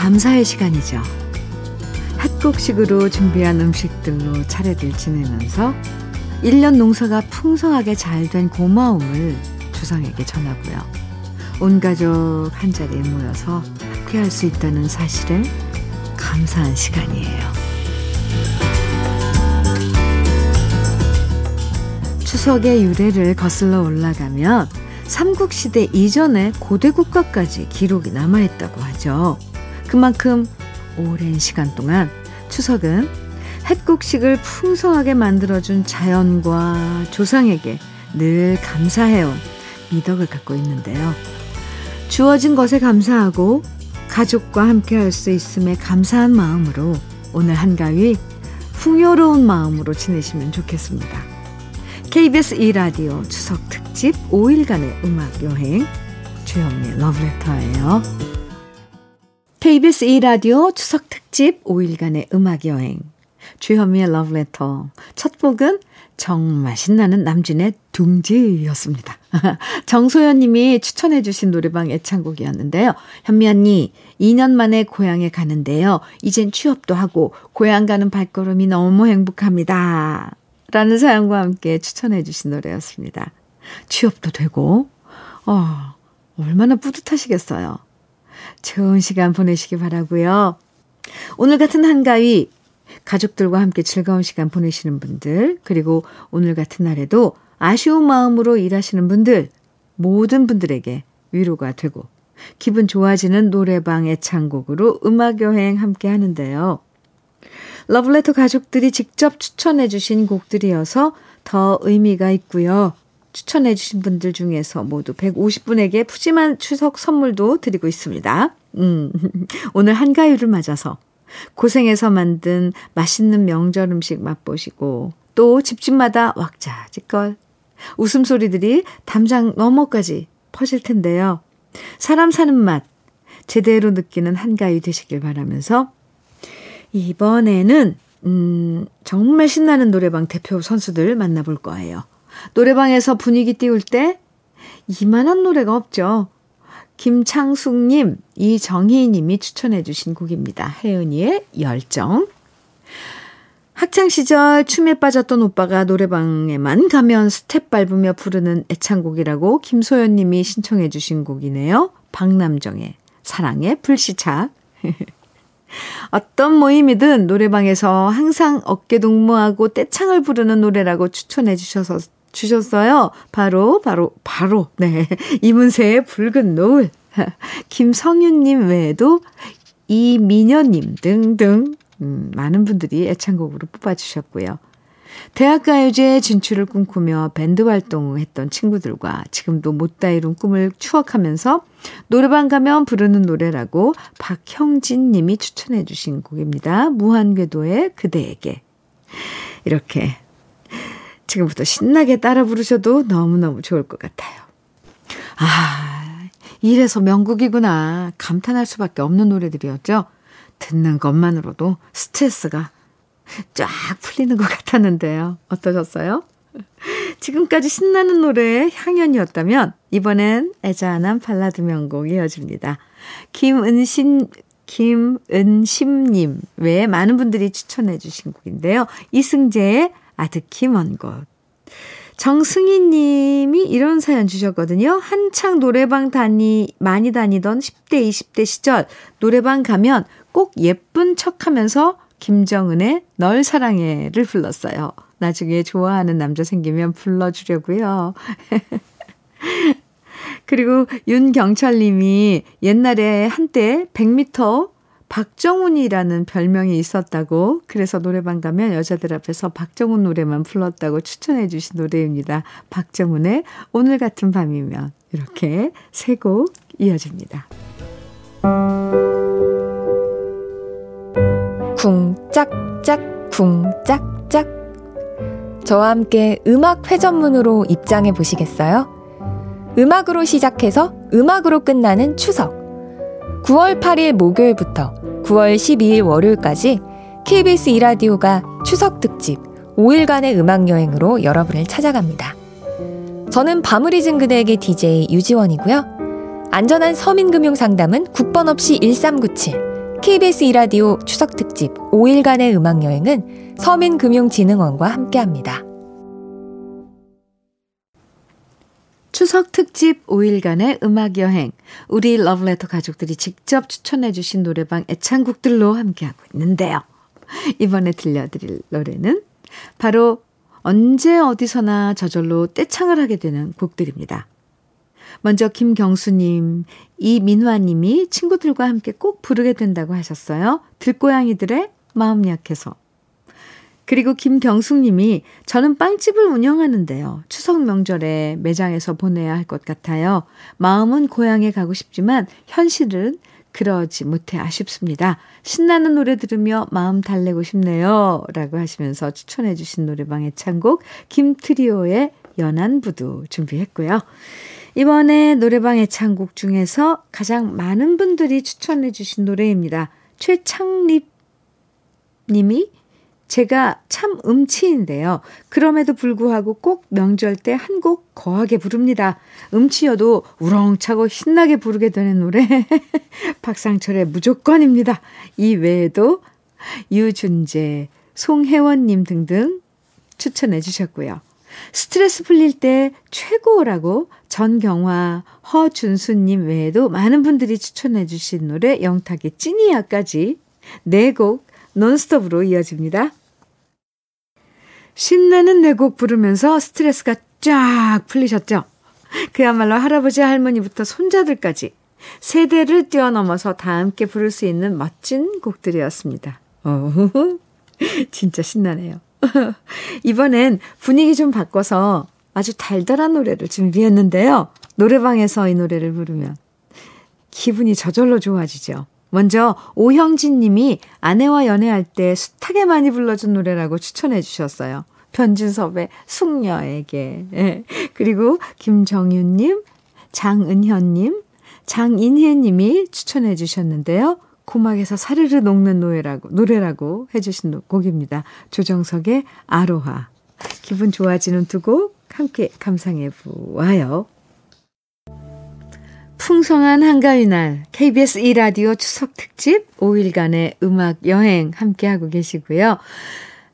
감사의 시간이죠. 핫곡식으로 준비한 음식들로 차례를 지내면서 1년 농사가 풍성하게 잘 된 고마움을 주상에게 전하고요. 온 가족 한 자리에 모여서 함께할 수 있다는 사실에 감사한 시간이에요. 추석의 유래를 거슬러 올라가면 삼국시대 이전의 고대 국가까지 기록이 남아있다고 하죠. 그만큼 오랜 시간 동안 추석은 햇국식을 풍성하게 만들어준 자연과 조상에게 늘 감사해온 미덕을 갖고 있는데요. 주어진 것에 감사하고 가족과 함께 할 수 있음에 감사한 마음으로 오늘 한가위 풍요로운 마음으로 지내시면 좋겠습니다. KBS 2라디오 추석 특집 5일간의 음악 여행 주현미의 러브레터예요. KBS 2라디오 추석 특집 5일간의 음악 여행 주현미의 러브레터 첫 곡은 정말 신나는 남진의 둥지였습니다. 정소연 님이 추천해 주신 노래방 애창곡이었는데요. 현미 언니, 2년 만에 고향에 가는데요. 이젠 취업도 하고 고향 가는 발걸음이 너무 행복합니다. 라는 사연과 함께 추천해 주신 노래였습니다. 취업도 되고, 어, 얼마나 뿌듯하시겠어요. 좋은 시간 보내시기 바라고요. 오늘 같은 한가위 가족들과 함께 즐거운 시간 보내시는 분들, 그리고 오늘 같은 날에도 아쉬운 마음으로 일하시는 분들, 모든 분들에게 위로가 되고 기분 좋아지는 노래방 애창곡으로 음악 여행 함께 하는데요. 러블레터 가족들이 직접 추천해 주신 곡들이어서 더 의미가 있고요. 추천해 주신 분들 중에서 모두 150분에게 푸짐한 추석 선물도 드리고 있습니다. 음, 오늘 한가위를 맞아서 고생해서 만든 맛있는 명절 음식 맛보시고 또 집집마다 왁자지껄 웃음소리들이 담장 너머까지 퍼질 텐데요. 사람 사는 맛 제대로 느끼는 한가위 되시길 바라면서 이번에는 음, 정말 신나는 노래방 대표 선수들 만나볼 거예요. 노래방에서 분위기 띄울 때 이만한 노래가 없죠. 김창숙님, 이정희님이 추천해주신 곡입니다. 혜은이의 열정. 학창시절 춤에 빠졌던 오빠가 노래방에만 가면 스텝 밟으며 부르는 애창곡이라고 김소연님이 신청해주신 곡이네요. 박남정의 사랑의 불시착. 어떤 모임이든 노래방에서 항상 어깨 동무하고 떼창을 부르는 노래라고 추천해 주셔서 주셨어요. 바로 바로 바로 네 이문세의 붉은 노을 김성윤님 외에도 이민여님 등등 음, 많은 분들이 애창곡으로 뽑아주셨고요. 대학가요제 진출을 꿈꾸며 밴드 활동했던 친구들과 지금도 못다 이룬 꿈을 추억하면서 노래방 가면 부르는 노래라고 박형진 님이 추천해 주신 곡입니다. 무한궤도의 그대에게. 이렇게 지금부터 신나게 따라 부르셔도 너무너무 좋을 것 같아요. 아, 이래서 명곡이구나. 감탄할 수밖에 없는 노래들이었죠. 듣는 것만으로도 스트레스가 쫙 풀리는 것 같았는데요. 어떠셨어요? 지금까지 신나는 노래의 향연이었다면 이번엔 애자한 발라드 명곡 이어집니다. 김은신 김은심님 외에 많은 분들이 추천해 주신 곡인데요. 이승재의 아득히 먼 곳. 정승희 님이 이런 사연 주셨거든요. 한창 노래방 다니, 많이 다니던 10대, 20대 시절 노래방 가면 꼭 예쁜 척 하면서 김정은의 널 사랑해를 불렀어요. 나중에 좋아하는 남자 생기면 불러주려고요. 그리고 윤경철 님이 옛날에 한때 100m 박정훈이라는 별명이 있었다고 그래서 노래방 가면 여자들 앞에서 박정훈 노래만 불렀다고 추천해 주신 노래입니다. 박정훈의 오늘 같은 밤이면 이렇게 세 곡 이어집니다. 쿵짝짝 쿵짝짝 저와 함께 음악 회전문으로 입장해 보시겠어요? 음악으로 시작해서 음악으로 끝나는 추석 9월 8일 목요일부터 9월 12일 월요일까지 KBS 이라디오가 추석 특집 5일간의 음악 여행으로 여러분을 찾아갑니다. 저는 밤을 잊은 그대에게 DJ 유지원이고요. 안전한 서민금융 상담은 국번 없이 1397. KBS 이라디오 추석 특집 5일간의 음악 여행은 서민금융진흥원과 함께합니다. 추석 특집 5일간의 음악 여행. 우리 러브레터 가족들이 직접 추천해 주신 노래방 애창곡들로 함께하고 있는데요. 이번에 들려드릴 노래는 바로 언제 어디서나 저절로 떼창을 하게 되는 곡들입니다. 먼저 김경수님, 이민화님이 친구들과 함께 꼭 부르게 된다고 하셨어요. 들고양이들의 마음 약해서. 그리고 김경숙님이 저는 빵집을 운영하는데요. 추석 명절에 매장에서 보내야 할 것 같아요. 마음은 고향에 가고 싶지만 현실은 그러지 못해 아쉽습니다. 신나는 노래 들으며 마음 달래고 싶네요. 라고 하시면서 추천해 주신 노래방의 창곡 김트리오의 연한 부두 준비했고요. 이번에 노래방 애창곡 중에서 가장 많은 분들이 추천해 주신 노래입니다. 최창립 님이 제가 참 음치인데요. 그럼에도 불구하고 꼭 명절 때 한 곡 거하게 부릅니다. 음치여도 우렁차고 신나게 부르게 되는 노래. 박상철의 무조건입니다. 이 외에도 유준재, 송혜원님 등등 추천해 주셨고요. 스트레스 풀릴 때 최고라고 전경화, 허준수님 외에도 많은 분들이 추천해 주신 노래 영탁의 찐이야까지 네곡 논스톱으로 이어집니다. 신나는 네곡 부르면서 스트레스가 쫙 풀리셨죠? 그야말로 할아버지 할머니부터 손자들까지 세대를 뛰어넘어서 다 함께 부를 수 있는 멋진 곡들이었습니다. 어, 진짜 신나네요. 이번엔 분위기 좀 바꿔서 아주 달달한 노래를 준비했는데요. 노래방에서 이 노래를 부르면 기분이 저절로 좋아지죠. 먼저 오형진 님이 아내와 연애할 때 숱하게 많이 불러준 노래라고 추천해 주셨어요. 변진섭의 숙녀에게. 예. 그리고 김정윤 님, 장은현 님, 장인혜 님이 추천해 주셨는데요. 고막에서 사르르 녹는 노래라고, 노래라고 해주신 곡입니다. 조정석의 아로하. 기분 좋아지는 두 곡 함께 감상해 보아요. 풍성한 한가위 날 KBS 2라디오 추석 특집 5일간의 음악 여행 함께하고 계시고요.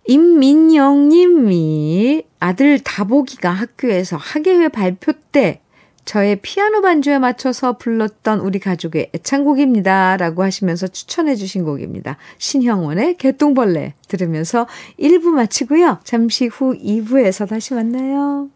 임민영 님이 아들 다보기가 학교에서 학예회 발표 때 저의 피아노 반주에 맞춰서 불렀던 우리 가족의 애창곡입니다. 라고 하시면서 추천해 주신 곡입니다. 신형원의 개똥벌레 들으면서 1부 마치고요. 잠시 후 2부에서 다시 만나요.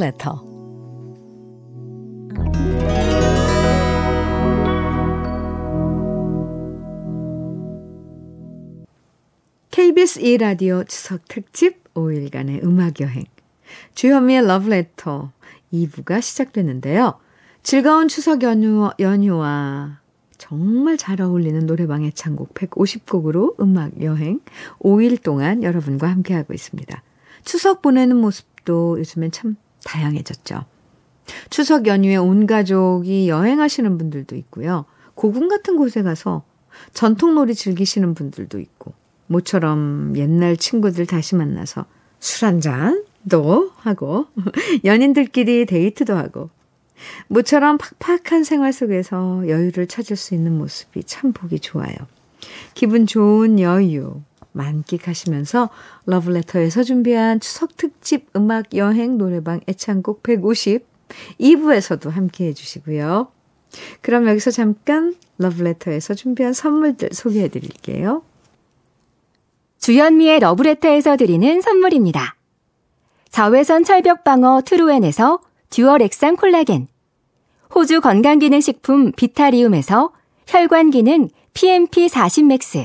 Love Letter. KBS 2라디오 추석 특집 5일간의 음악여행. 주현미의 Letter 2부가 시작되는데요. 즐거운 추석 연휴, 연휴와 정말 잘 어울리는 노래방의 창곡 150곡으로 음악 여행 5일 동안 여러분과 함께하고 있습니다. 추석 보내는 모습도 요즘엔 참 다양해졌죠. 추석 연휴에 온 가족이 여행하시는 분들도 있고요. 고궁 같은 곳에 가서 전통놀이 즐기시는 분들도 있고, 모처럼 옛날 친구들 다시 만나서 술 한잔도 하고, 연인들끼리 데이트도 하고, 모처럼 팍팍한 생활 속에서 여유를 찾을 수 있는 모습이 참 보기 좋아요. 기분 좋은 여유, 만끽하시면서 러브레터에서 준비한 추석 특집 음악 여행 노래방 애창곡 150 2부에서도 함께 해주시고요. 그럼 여기서 잠깐 러브레터에서 준비한 선물들 소개해 드릴게요. 주현미의 러브레터에서 드리는 선물입니다. 자외선 철벽 방어 트루엔에서 듀얼 액상 콜라겐 호주 건강기능식품 비타리움에서 혈관기능 PMP40 맥스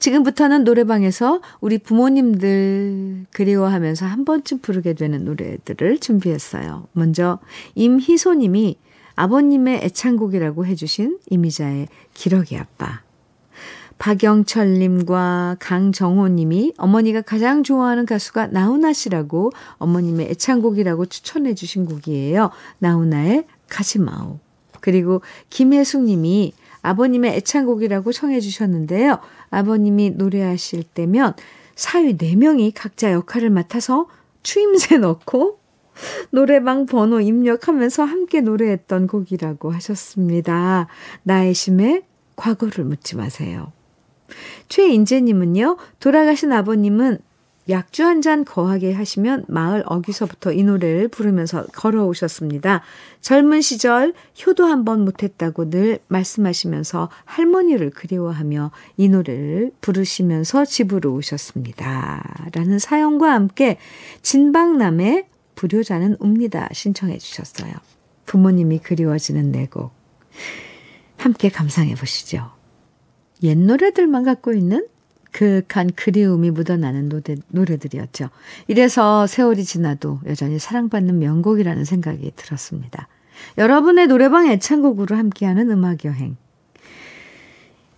지금부터는 노래방에서 우리 부모님들 그리워하면서 한 번쯤 부르게 되는 노래들을 준비했어요. 먼저 임희소님이 아버님의 애창곡이라고 해주신 이미자의 기러기 아빠. 박영철님과 강정호님이 어머니가 가장 좋아하는 가수가 나훈아 씨라고 어머님의 애창곡이라고 추천해 주신 곡이에요. 나훈아의 가지마오. 그리고 김혜숙님이 아버님의 애창곡이라고 청해 주셨는데요. 아버님이 노래하실 때면 사위 4명이 각자 역할을 맡아서 추임새 넣고 노래방 번호 입력하면서 함께 노래했던 곡이라고 하셨습니다. 나의 심에 과거를 묻지 마세요. 최인재님은요, 돌아가신 아버님은 약주 한 잔 거하게 하시면 마을 어귀서부터 이 노래를 부르면서 걸어오셨습니다. 젊은 시절 효도 한 번 못했다고 늘 말씀하시면서 할머니를 그리워하며 이 노래를 부르시면서 집으로 오셨습니다. 라는 사연과 함께 진방남의 불효자는 웁니다 신청해 주셨어요. 부모님이 그리워지는 내곡 함께 감상해 보시죠. 옛 노래들만 갖고 있는 그윽한 그리움이 묻어나는 노래, 노래들이었죠. 이래서 세월이 지나도 여전히 사랑받는 명곡이라는 생각이 들었습니다. 여러분의 노래방 애창곡으로 함께하는 음악여행.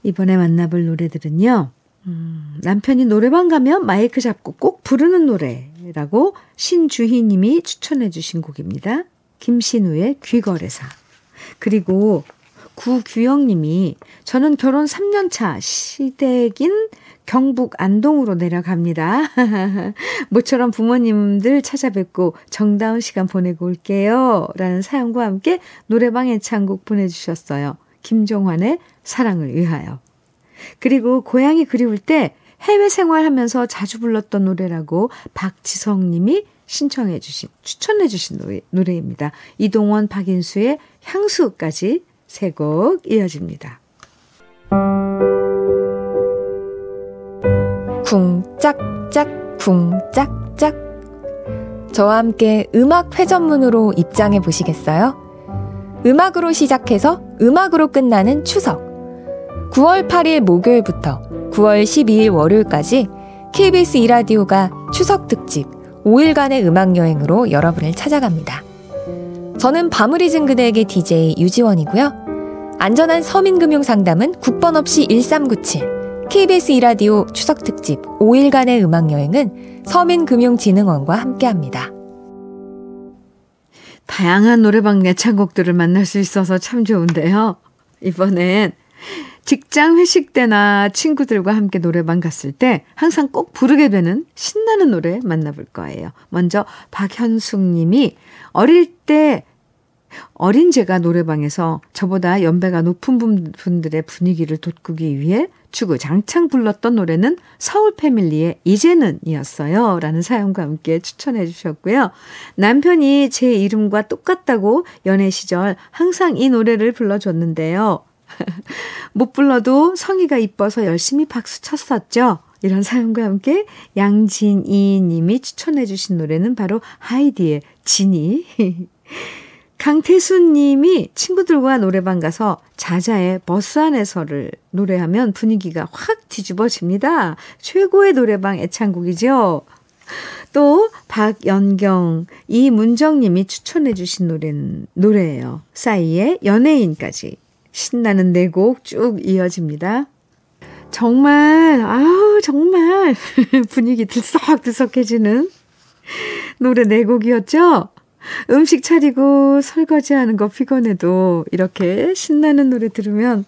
이번에 만나볼 노래들은요. 음, 남편이 노래방 가면 마이크 잡고 꼭 부르는 노래라고 신주희 님이 추천해 주신 곡입니다. 김신우의 귀거래사. 그리고 구규영 님이 저는 결혼 3년 차 시댁인 경북 안동으로 내려갑니다. 모처럼 부모님들 찾아뵙고 정다운 시간 보내고 올게요. 라는 사연과 함께 노래방 애창곡 보내주셨어요. 김종환의 사랑을 위하여. 그리고 고향이 그리울 때 해외 생활하면서 자주 불렀던 노래라고 박지성 님이 신청해 주신, 추천해 주신 노래, 노래입니다. 이동원, 박인수의 향수까지 세 곡 이어집니다. 쿵짝짝 쿵짝짝 저와 함께 음악 회전문으로 입장해 보시겠어요? 음악으로 시작해서 음악으로 끝나는 추석 9월 8일 목요일부터 9월 12일 월요일까지 KBS 이라디오가 추석 특집 5일간의 음악 여행으로 여러분을 찾아갑니다. 저는 밤을 잊은 그대에게 DJ 유지원이고요. 안전한 서민금융 상담은 국번 없이 1397 KBS 이라디오 추석 특집 5일간의 음악 여행은 서민금융진흥원과 함께합니다. 다양한 노래방 애창곡들을 만날 수 있어서 참 좋은데요. 이번엔 직장 회식 때나 친구들과 함께 노래방 갔을 때 항상 꼭 부르게 되는 신나는 노래 만나볼 거예요. 먼저 박현숙 님이 어릴 때 어린 제가 노래방에서 저보다 연배가 높은 분들의 분위기를 돋구기 위해 주구 장창 불렀던 노래는 서울 패밀리의 이제는 이었어요. 라는 사연과 함께 추천해 주셨고요. 남편이 제 이름과 똑같다고 연애 시절 항상 이 노래를 불러줬는데요. 못 불러도 성의가 이뻐서 열심히 박수 쳤었죠. 이런 사연과 함께 양진이 님이 추천해 주신 노래는 바로 하이디의 진이. 강태순 님이 친구들과 노래방 가서 자자의 버스 안에서를 노래하면 분위기가 확 뒤집어집니다. 최고의 노래방 애창곡이죠. 또 박연경, 이문정 님이 추천해 주신 노래는 노래예요. 싸이의 연예인까지. 신나는 네 곡 쭉 이어집니다. 정말, 아우, 정말 분위기 들썩들썩해지는 노래 네 곡이었죠? 음식 차리고 설거지하는 거 피곤해도 이렇게 신나는 노래 들으면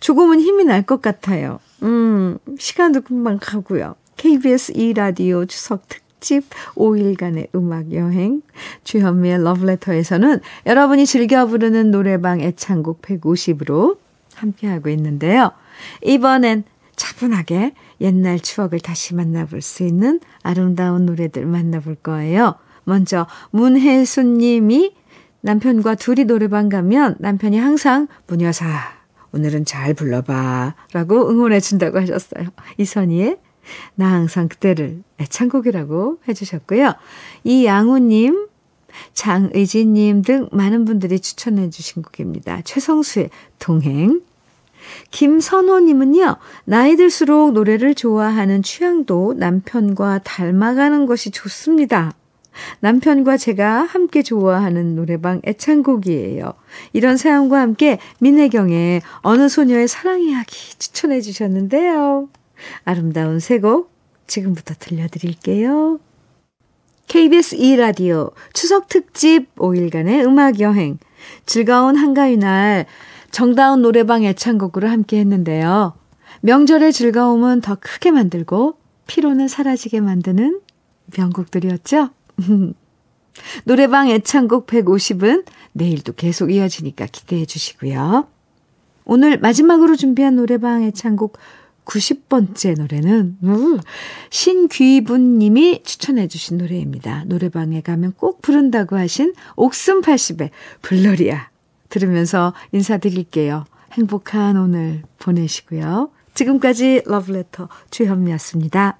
조금은 힘이 날 것 같아요. 음, 시간도 금방 가고요. KBS 2라디오 추석 특집 5일간의 음악 여행 주현미의 러브레터에서는 여러분이 즐겨 부르는 노래방 애창곡 150으로 함께하고 있는데요. 이번엔 차분하게 옛날 추억을 다시 만나볼 수 있는 아름다운 노래들 만나볼 거예요. 먼저 문혜순 님이 남편과 둘이 노래방 가면 남편이 항상 문여사 오늘은 잘 불러봐 라고 응원해 준다고 하셨어요. 이선희의 나 항상 그때를 애창곡이라고 해주셨고요. 이양우님, 장의진님 등 많은 분들이 추천해 주신 곡입니다. 최성수의 동행 김선호님은요, 나이 들수록 노래를 좋아하는 취향도 남편과 닮아가는 것이 좋습니다. 남편과 제가 함께 좋아하는 노래방 애창곡이에요. 이런 사연과 함께 민혜경의 어느 소녀의 사랑 이야기 추천해 주셨는데요. 아름다운 세 곡 지금부터 들려드릴게요. KBS 2라디오 추석 특집 5일간의 음악 여행 즐거운 한가위 날 정다운 노래방 애창곡으로 함께 했는데요. 명절의 즐거움은 더 크게 만들고 피로는 사라지게 만드는 명곡들이었죠. 노래방 애창곡 150은 내일도 계속 이어지니까 기대해 주시고요. 오늘 마지막으로 준비한 노래방 애창곡 90번째 노래는 음, 신귀분 님이 추천해 주신 노래입니다. 노래방에 가면 꼭 부른다고 하신 옥슨 80의 블러리아 들으면서 인사드릴게요. 행복한 오늘 보내시고요. 지금까지 러브레터 주현미였습니다.